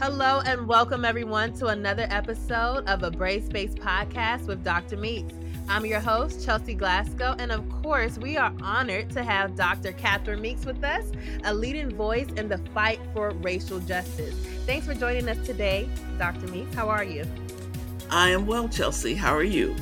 Hello and welcome everyone to another episode of a Brave Space podcast with Dr. Meeks. I'm your host, Chelsi Glascoe, and of course, we are honored to have Dr. Catherine Meeks with us, a leading voice in the fight for racial justice. Thanks for joining us today, Dr. Meeks. How are you? I am well, Chelsi. How are you?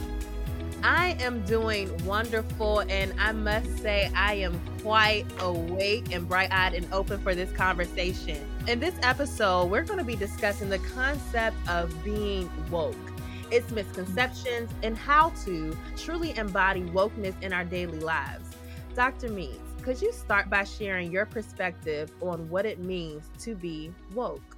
I am doing wonderful, and I must say, I am quite awake and bright eyed and open for this conversation. In this episode, we're going to be discussing the concept of being woke, its misconceptions, and how to truly embody wokeness in our daily lives. Dr. Meeks, could you start by sharing your perspective on what it means to be woke?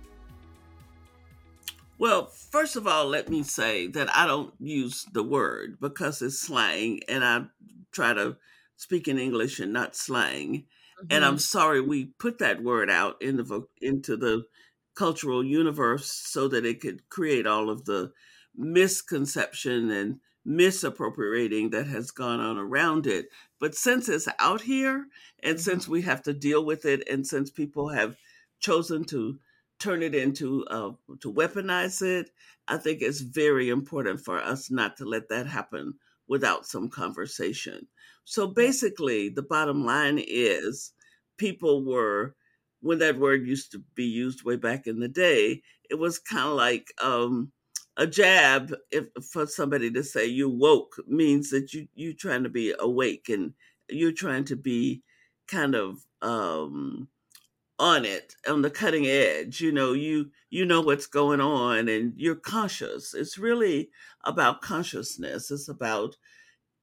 Well, first of all, let me say that I don't use the word because it's slang and I try to speak in English and not slang. Mm-hmm. And I'm mm-hmm. sorry we put that word out in the into the cultural universe so that it could create all of the misconception and misappropriating that has gone on around it. But since it's out here and mm-hmm. since we have to deal with it and since people have chosen to turn it into uh, to weaponize it. I think it's very important for us not to let that happen without some conversation. So basically, the bottom line is people were when that word used to be used way back in the day, it was kind of like um, a jab if, for somebody to say you woke means that you you trying to be awake and you're trying to be kind of um, on it on the cutting edge you know you you know what's going on and you're conscious it's really about consciousness. It's about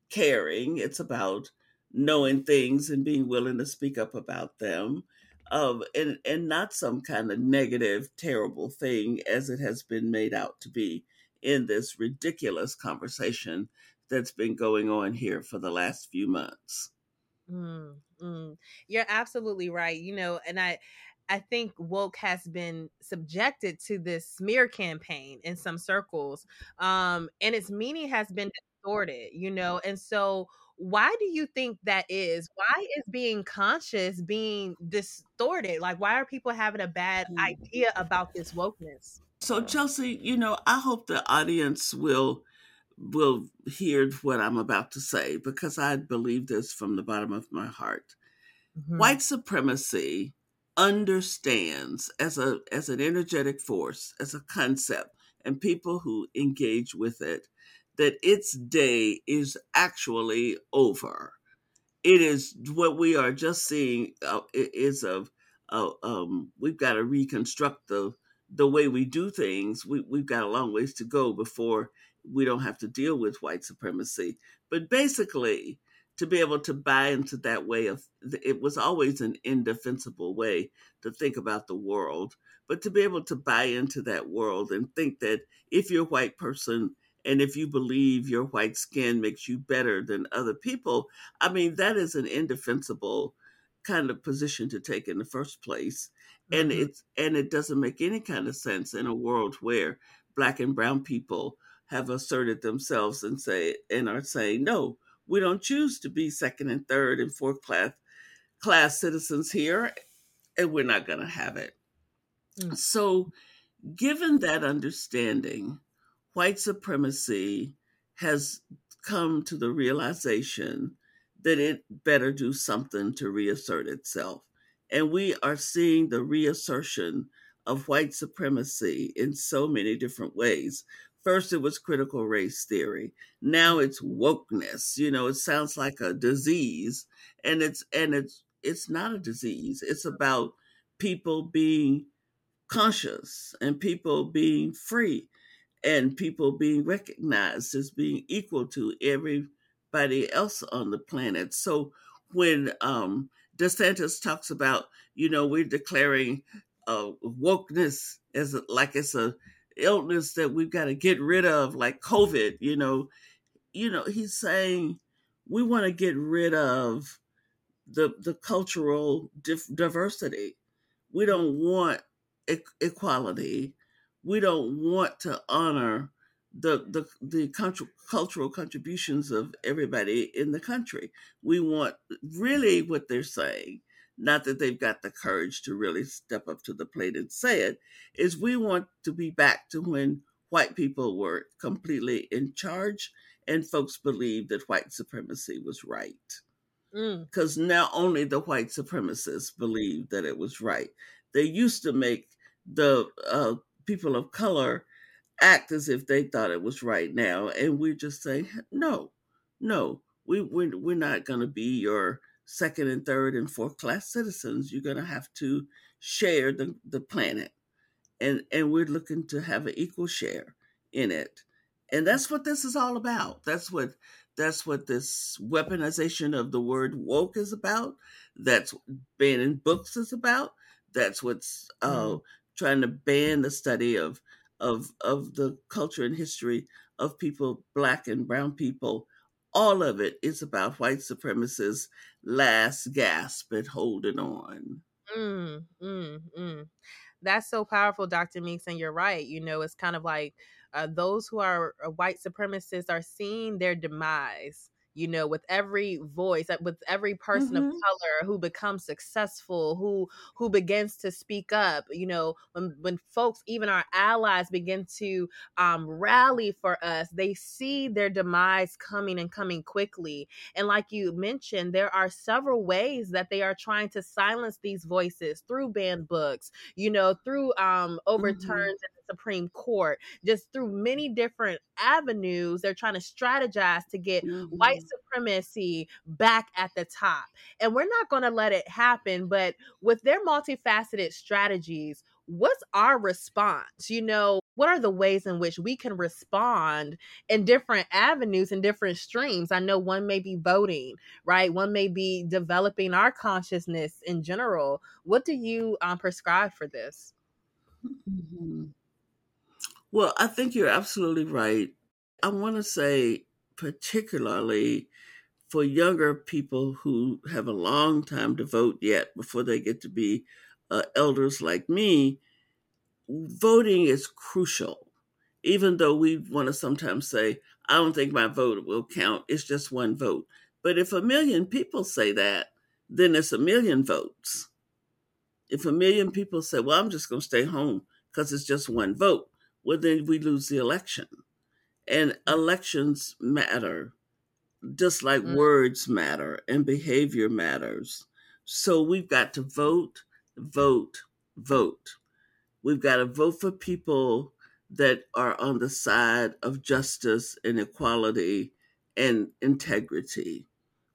caring. It's about knowing things and being willing to speak up about them um, and and not some kind of negative terrible thing as it has been made out to be in this ridiculous conversation that's been going on here for the last few months. Mm, mm. You're absolutely right. You know, and I I think woke has been subjected to this smear campaign in some circles. Um, and its meaning has been distorted, you know. And so why do you think that is? Why is being conscious being distorted? Like why are people having a bad mm. idea about this wokeness? So Chelsi, you know, I hope the audience will will hear what I'm about to say because I believe this from the bottom of my heart. Mm-hmm. White supremacy understands as a as an energetic force, as a concept, and people who engage with it, that its day is actually over. It is what we are just seeing uh, is of uh, um, we've got to reconstruct the the way we do things. We we've got a long ways to go before we don't have to deal with white supremacy. But basically, to be able to buy into that way of it was always an indefensible way to think about the world but to be able to buy into that world and think that if you're a white person and if you believe your white skin makes you better than other people i mean that is an indefensible kind of position to take in the first place mm-hmm. and it's and it doesn't make any kind of sense in a world where black and brown people have asserted themselves and say and are saying no we don't choose to be second and third and fourth class class citizens here and we're not going to have it. Mm. so given that understanding white supremacy has come to the realization that it better do something to reassert itself. And we are seeing the reassertion of white supremacy in so many different ways First, it was critical race theory. Now it's wokeness. You know, it sounds like a disease, and it's and it's it's not a disease. It's about people being conscious and people being free and people being recognized as being equal to everybody else on the planet. So when um, DeSantis talks about, you know, we're declaring uh, wokeness as a, like it's a illness that we've got to get rid of, like COVID, you know, you know, he's saying we want to get rid of the the cultural dif- diversity. We don't want e- equality. We don't want to honor the the the cultural contributions of everybody in the country. We want really what they're saying, not that they've got the courage to really step up to the plate and say it, is we want to be back to when white people were completely in charge and folks believed that white supremacy was right. Because mm. now only the white supremacists believe that it was right. They used to make the uh, people of color act as if they thought it was right now, and we're just saying, no, no, we we're, we're not going to be your second and third and fourth class citizens. You're going to have to share the, the planet, and and we're looking to have an equal share in it, and that's what this is all about. That's what that's what this weaponization of the word woke is about. That's banning books is about. That's what's uh, mm-hmm. trying to ban the study of of of the culture and history of people, black and brown people. All of it is about white supremacists' last gasp at holding on. Mm, mm, mm. That's so powerful, Dr. Meeks, and you're right. You know, it's kind of like uh, those who are uh, white supremacists are seeing their demise you know with every voice uh, with every person mm-hmm. of color who becomes successful who who begins to speak up you know when when folks even our allies begin to um rally for us they see their demise coming and coming quickly and like you mentioned there are several ways that they are trying to silence these voices through banned books you know through um overturns mm-hmm. Supreme Court, just through many different avenues. They're trying to strategize to get mm-hmm. white supremacy back at the top. And we're not going to let it happen. But with their multifaceted strategies, what's our response? You know, what are the ways in which we can respond in different avenues and different streams? I know one may be voting, right? One may be developing our consciousness in general. What do you um, prescribe for this? Mm-hmm. Well, I think you're absolutely right. I want to say, particularly for younger people who have a long time to vote yet before they get to be uh, elders like me, voting is crucial. Even though we want to sometimes say, I don't think my vote will count, it's just one vote. But if a million people say that, then it's a million votes. If a million people say, well, I'm just going to stay home because it's just one vote, well, then we lose the election. And elections matter, just like mm-hmm. words matter and behavior matters. So we've got to vote, vote, vote. We've got to vote for people that are on the side of justice and equality and integrity.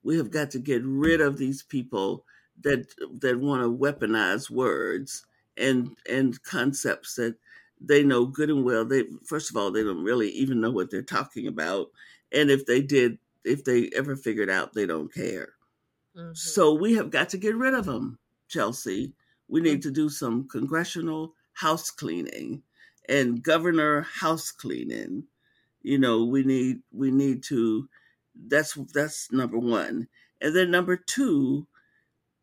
We have got to get rid of these people that that want to weaponize words and and concepts that they know good and well they first of all they don't really even know what they're talking about and if they did if they ever figured out they don't care. Mm-hmm. so we have got to get rid of them chelsi. We need to do some congressional house cleaning and governor house cleaning. You know we need we need to that's that's number one. And then number two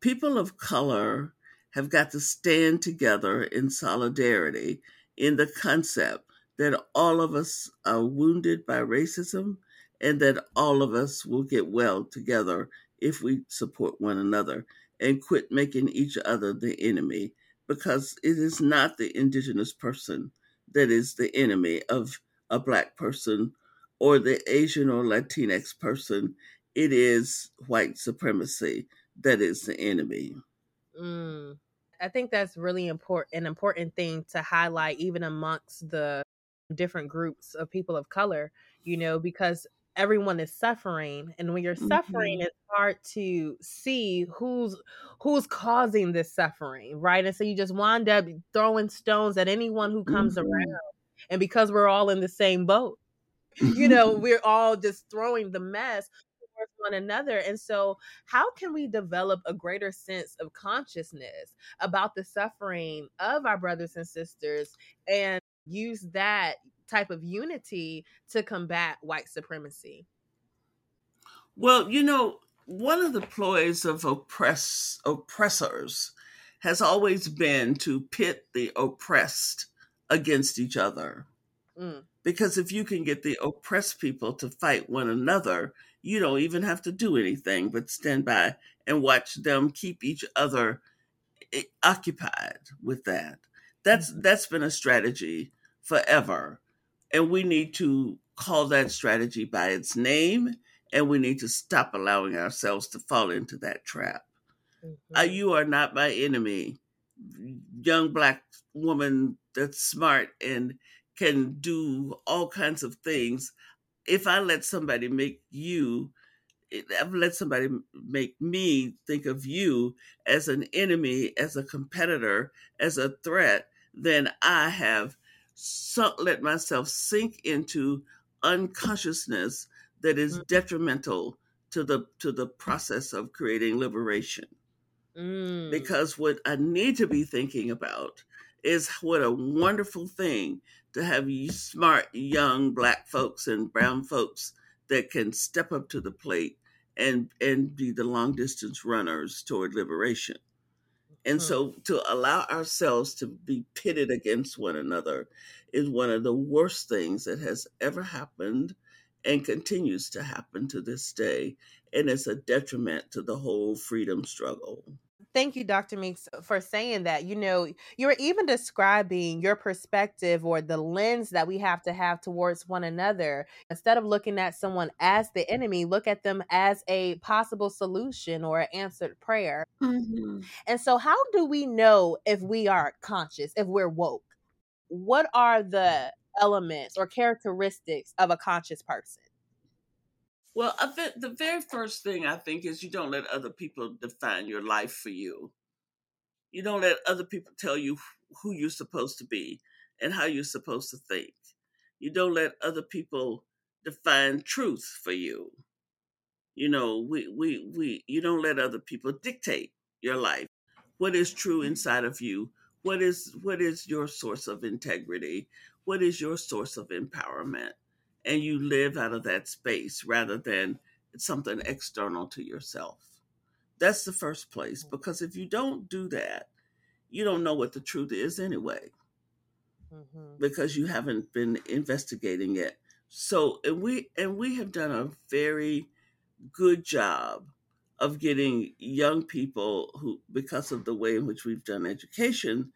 people of color have got to stand together in solidarity in the concept that all of us are wounded by racism and that all of us will get well together if we support one another and quit making each other the enemy because it is not the indigenous person that is the enemy of a black person or the Asian or Latinx person. It is white supremacy that is the enemy. Mm. I think that's really important an important thing to highlight even amongst the different groups of people of color, you know, because everyone is suffering and when you're suffering mm-hmm. it's hard to see who's who's causing this suffering, right? And so you just wind up throwing stones at anyone who comes mm-hmm. around. And because we're all in the same boat, you know, we're all just throwing the mess one another. And so, how can we develop a greater sense of consciousness about the suffering of our brothers and sisters and use that type of unity to combat white supremacy? Well, you know, one of the ploys of oppress oppressors has always been to pit the oppressed against each other. Mm. Because if you can get the oppressed people to fight one another, you don't even have to do anything but stand by and watch them keep each other eh, occupied with that. That's mm-hmm. that's been a strategy forever. And we need to call that strategy by its name and we need to stop allowing ourselves to fall into that trap. Uh, mm-hmm. Uh, you are not my enemy. Young black woman that's smart and can do all kinds of things. If I let somebody make you, I've let somebody make me think of you as an enemy, as a competitor, as a threat, then I have sunk, let myself sink into unconsciousness that is mm. detrimental to the to the process of creating liberation. Mm. Because what I need to be thinking about is what a wonderful thing to have you smart young black folks and brown folks that can step up to the plate and and be the long distance runners toward liberation. And hmm. so to allow ourselves to be pitted against one another is one of the worst things that has ever happened and continues to happen to this day. And it's a detriment to the whole freedom struggle. Thank you, Dr. Meeks, for saying that. You know, you're even describing your perspective or the lens that we have to have towards one another. Instead of looking at someone as the enemy, look at them as a possible solution or an answered prayer. Mm-hmm. And so, how do we know if we are conscious, if we're woke? What are the elements or characteristics of a conscious person? Well, the very first thing I think is you don't let other people define your life for you. You don't let other people tell you who you're supposed to be and how you're supposed to think. You don't let other people define truth for you. You know, we, we, we, you don't let other people dictate your life. What is true inside of you? What is, what is your source of integrity? What is your source of empowerment? And you live out of that space rather than something external to yourself. That's the first place mm. because if you don't do that, you don't know what the truth is anyway. Mm-hmm. Because you haven't been investigating it. So and we and we have done a very good job of getting young people who because of the way in which we've done education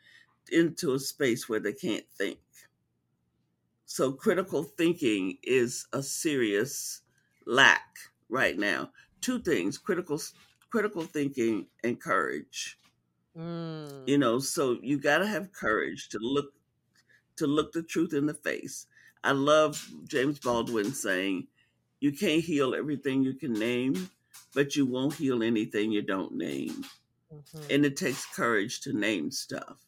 into a space where they can't think so critical thinking is a serious lack right now. Two things: critical critical thinking and courage. Mm. You know, so you got to have courage to look to look the truth in the face. I love James Baldwin saying, "You can't heal everything you can name, but you won't heal anything you don't name." Mm-hmm. And it takes courage to name stuff.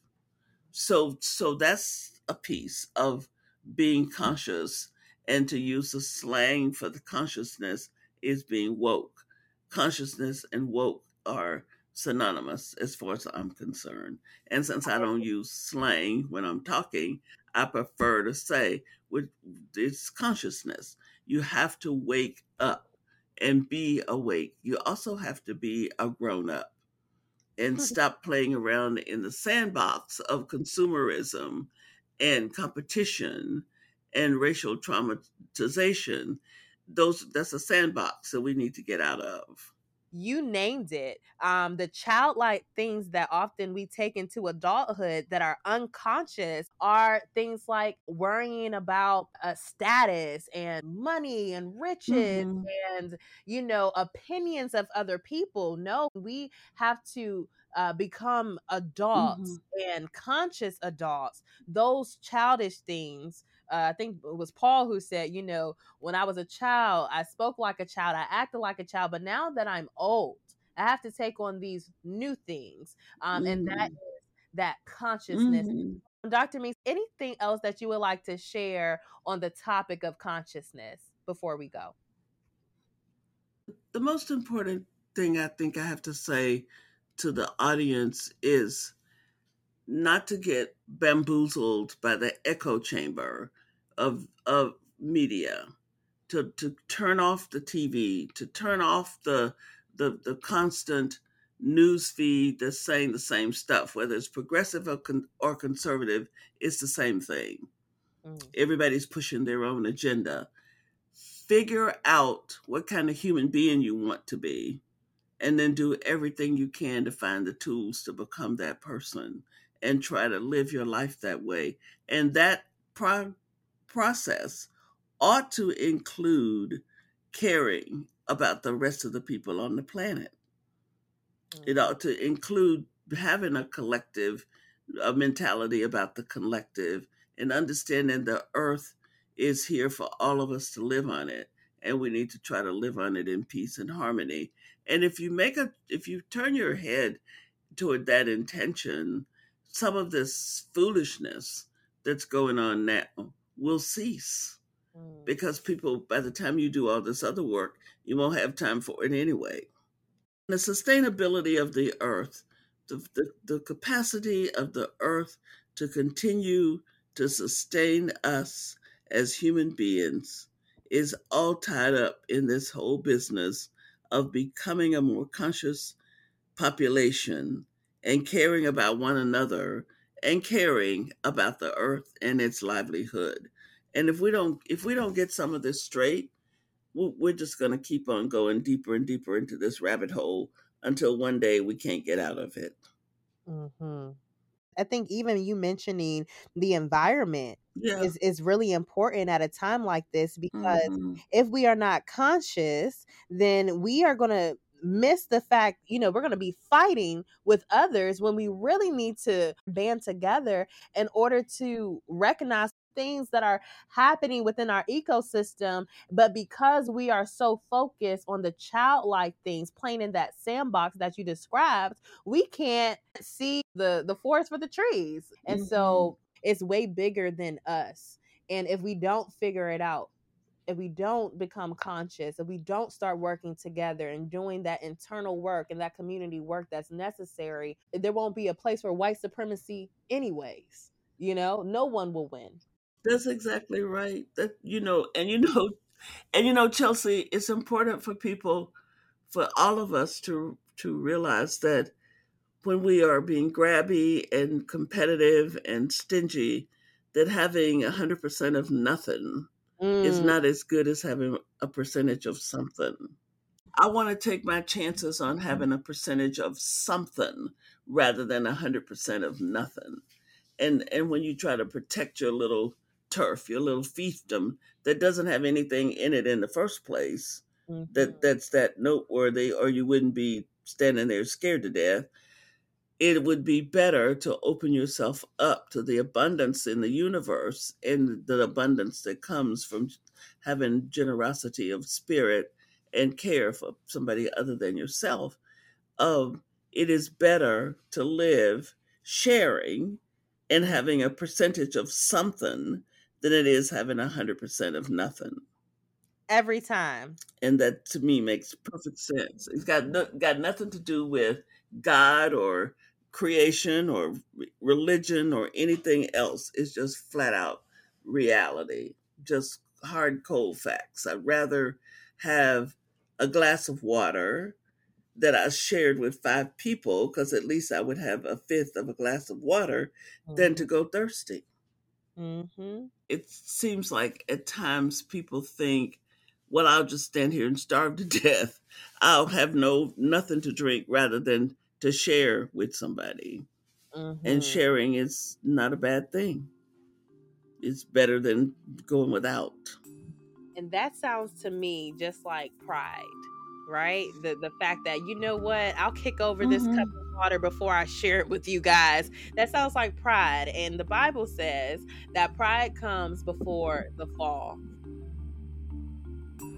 So so that's a piece of being conscious and to use the slang for the consciousness is being woke. Consciousness and woke are synonymous as far as I'm concerned. And since I don't use slang when I'm talking, I prefer to say with it's consciousness. You have to wake up and be awake. You also have to be a grown up and hmm. stop playing around in the sandbox of consumerism and competition and racial traumatization those that's a sandbox that we need to get out of you named it um the childlike things that often we take into adulthood that are unconscious are things like worrying about a status and money and riches mm-hmm. and you know opinions of other people no we have to uh, become adults mm-hmm. and conscious adults, those childish things. Uh, I think it was Paul who said, you know, when I was a child, I spoke like a child, I acted like a child, but now that I'm old, I have to take on these new things. Um, mm-hmm. And that mm-hmm. that consciousness. Mm-hmm. Dr. Meeks, anything else that you would like to share on the topic of consciousness before we go? The most important thing I think I have to say to the audience is not to get bamboozled by the echo chamber of of media to to turn off the TV to turn off the the the constant news feed that's saying the same stuff whether it's progressive or, con- or conservative it's the same thing. Mm. everybody's pushing their own agenda. Figure out what kind of human being you want to be and then do everything you can to find the tools to become that person and try to live your life that way. And that pro- process ought to include caring about the rest of the people on the planet it Mm. ought to include having a collective a mentality about the collective and understanding the earth is here for all of us to live on it and we need to try to live on it in peace and harmony and if you make a if you turn your head toward that intention some of this foolishness that's going on now will cease Mm. because people by the time you do all this other work you won't have time for it anyway the sustainability of the earth, the, the, the capacity of the earth to continue to sustain us as human beings is all tied up in this whole business of becoming a more conscious population and caring about one another and caring about the earth and its livelihood. And if we don't if we don't get some of this straight, we're just going to keep on going deeper and deeper into this rabbit hole until one day we can't get out of it. Mhm. I think even you mentioning the environment Yeah. is is really important at a time like this because hmm if we are not conscious, then we are going to miss the fact, you know, we're going to be fighting with others when we really need to band together in order to recognize things that are happening within our ecosystem but because we are so focused on the childlike things playing in that sandbox that you described we can't see the the forest for the trees and hmm so it's way bigger than us and if we don't figure it out if we don't become conscious, if we don't start working together and doing that internal work and that community work that's necessary, there won't be a place for white supremacy, anyways. You know, no one will win. That's exactly right. That you know, and you know, and you know, Chelsi, it's important for people, for all of us to to realize that when we are being grabby and competitive and stingy, that having hundred percent of nothing is Mm, not as good as having a percentage of something. I want to take my chances on having a percentage of something rather than a hundred percent of nothing. And and when you try to protect your little turf, your little fiefdom that doesn't have anything in it in the first place, mhm, that that's that noteworthy, or you wouldn't be standing there scared to death. It would be better to open yourself up to the abundance in the universe and the abundance that comes from having generosity of spirit and care for somebody other than yourself. Um, it is better to live sharing and having a percentage of something than it is having a hundred percent of nothing. Every time. And that to me makes perfect sense. It's got no, got nothing to do with God or creation or re- religion or anything else. It's just flat out reality, just hard cold facts. I'd rather have a glass of water that I shared with five people because at least I would have a fifth of a glass of water than to go thirsty. Mm-hmm. It seems like at times people think, well, I'll just stand here and starve to death. I'll have no nothing to drink rather than to share with somebody. And Mm-hmm. sharing is not a bad thing. It's better than going without. And that sounds to me just like pride, right? The the fact that you know what, I'll kick over this cup Mhm. of water before I share it with you guys. That sounds like pride. And the Bible says that pride comes before the fall.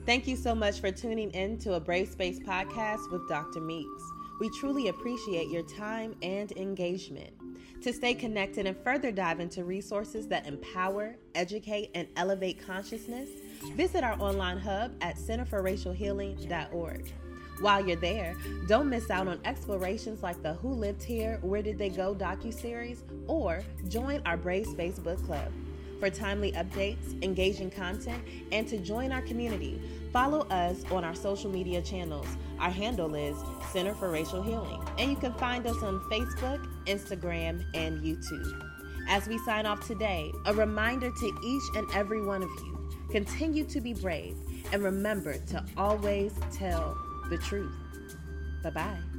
Thank you so much for tuning in to a Brave Space podcast with Dr. Meeks. We truly appreciate your time and engagement. To stay connected and further dive into resources that empower, educate, and elevate consciousness, visit our online hub at centerforracialhealing.org. While you're there, don't miss out on explorations like the Who Lived Here, Where Did They Go docu-series, or join our Brave Space book club. For timely updates, engaging content, and to join our community, follow us on our social media channels. Our handle is Center for Racial Healing, and you can find us on Facebook, Instagram, and YouTube. As we sign off today, a reminder to each and every one of you continue to be brave And remember to always tell the truth. Bye bye.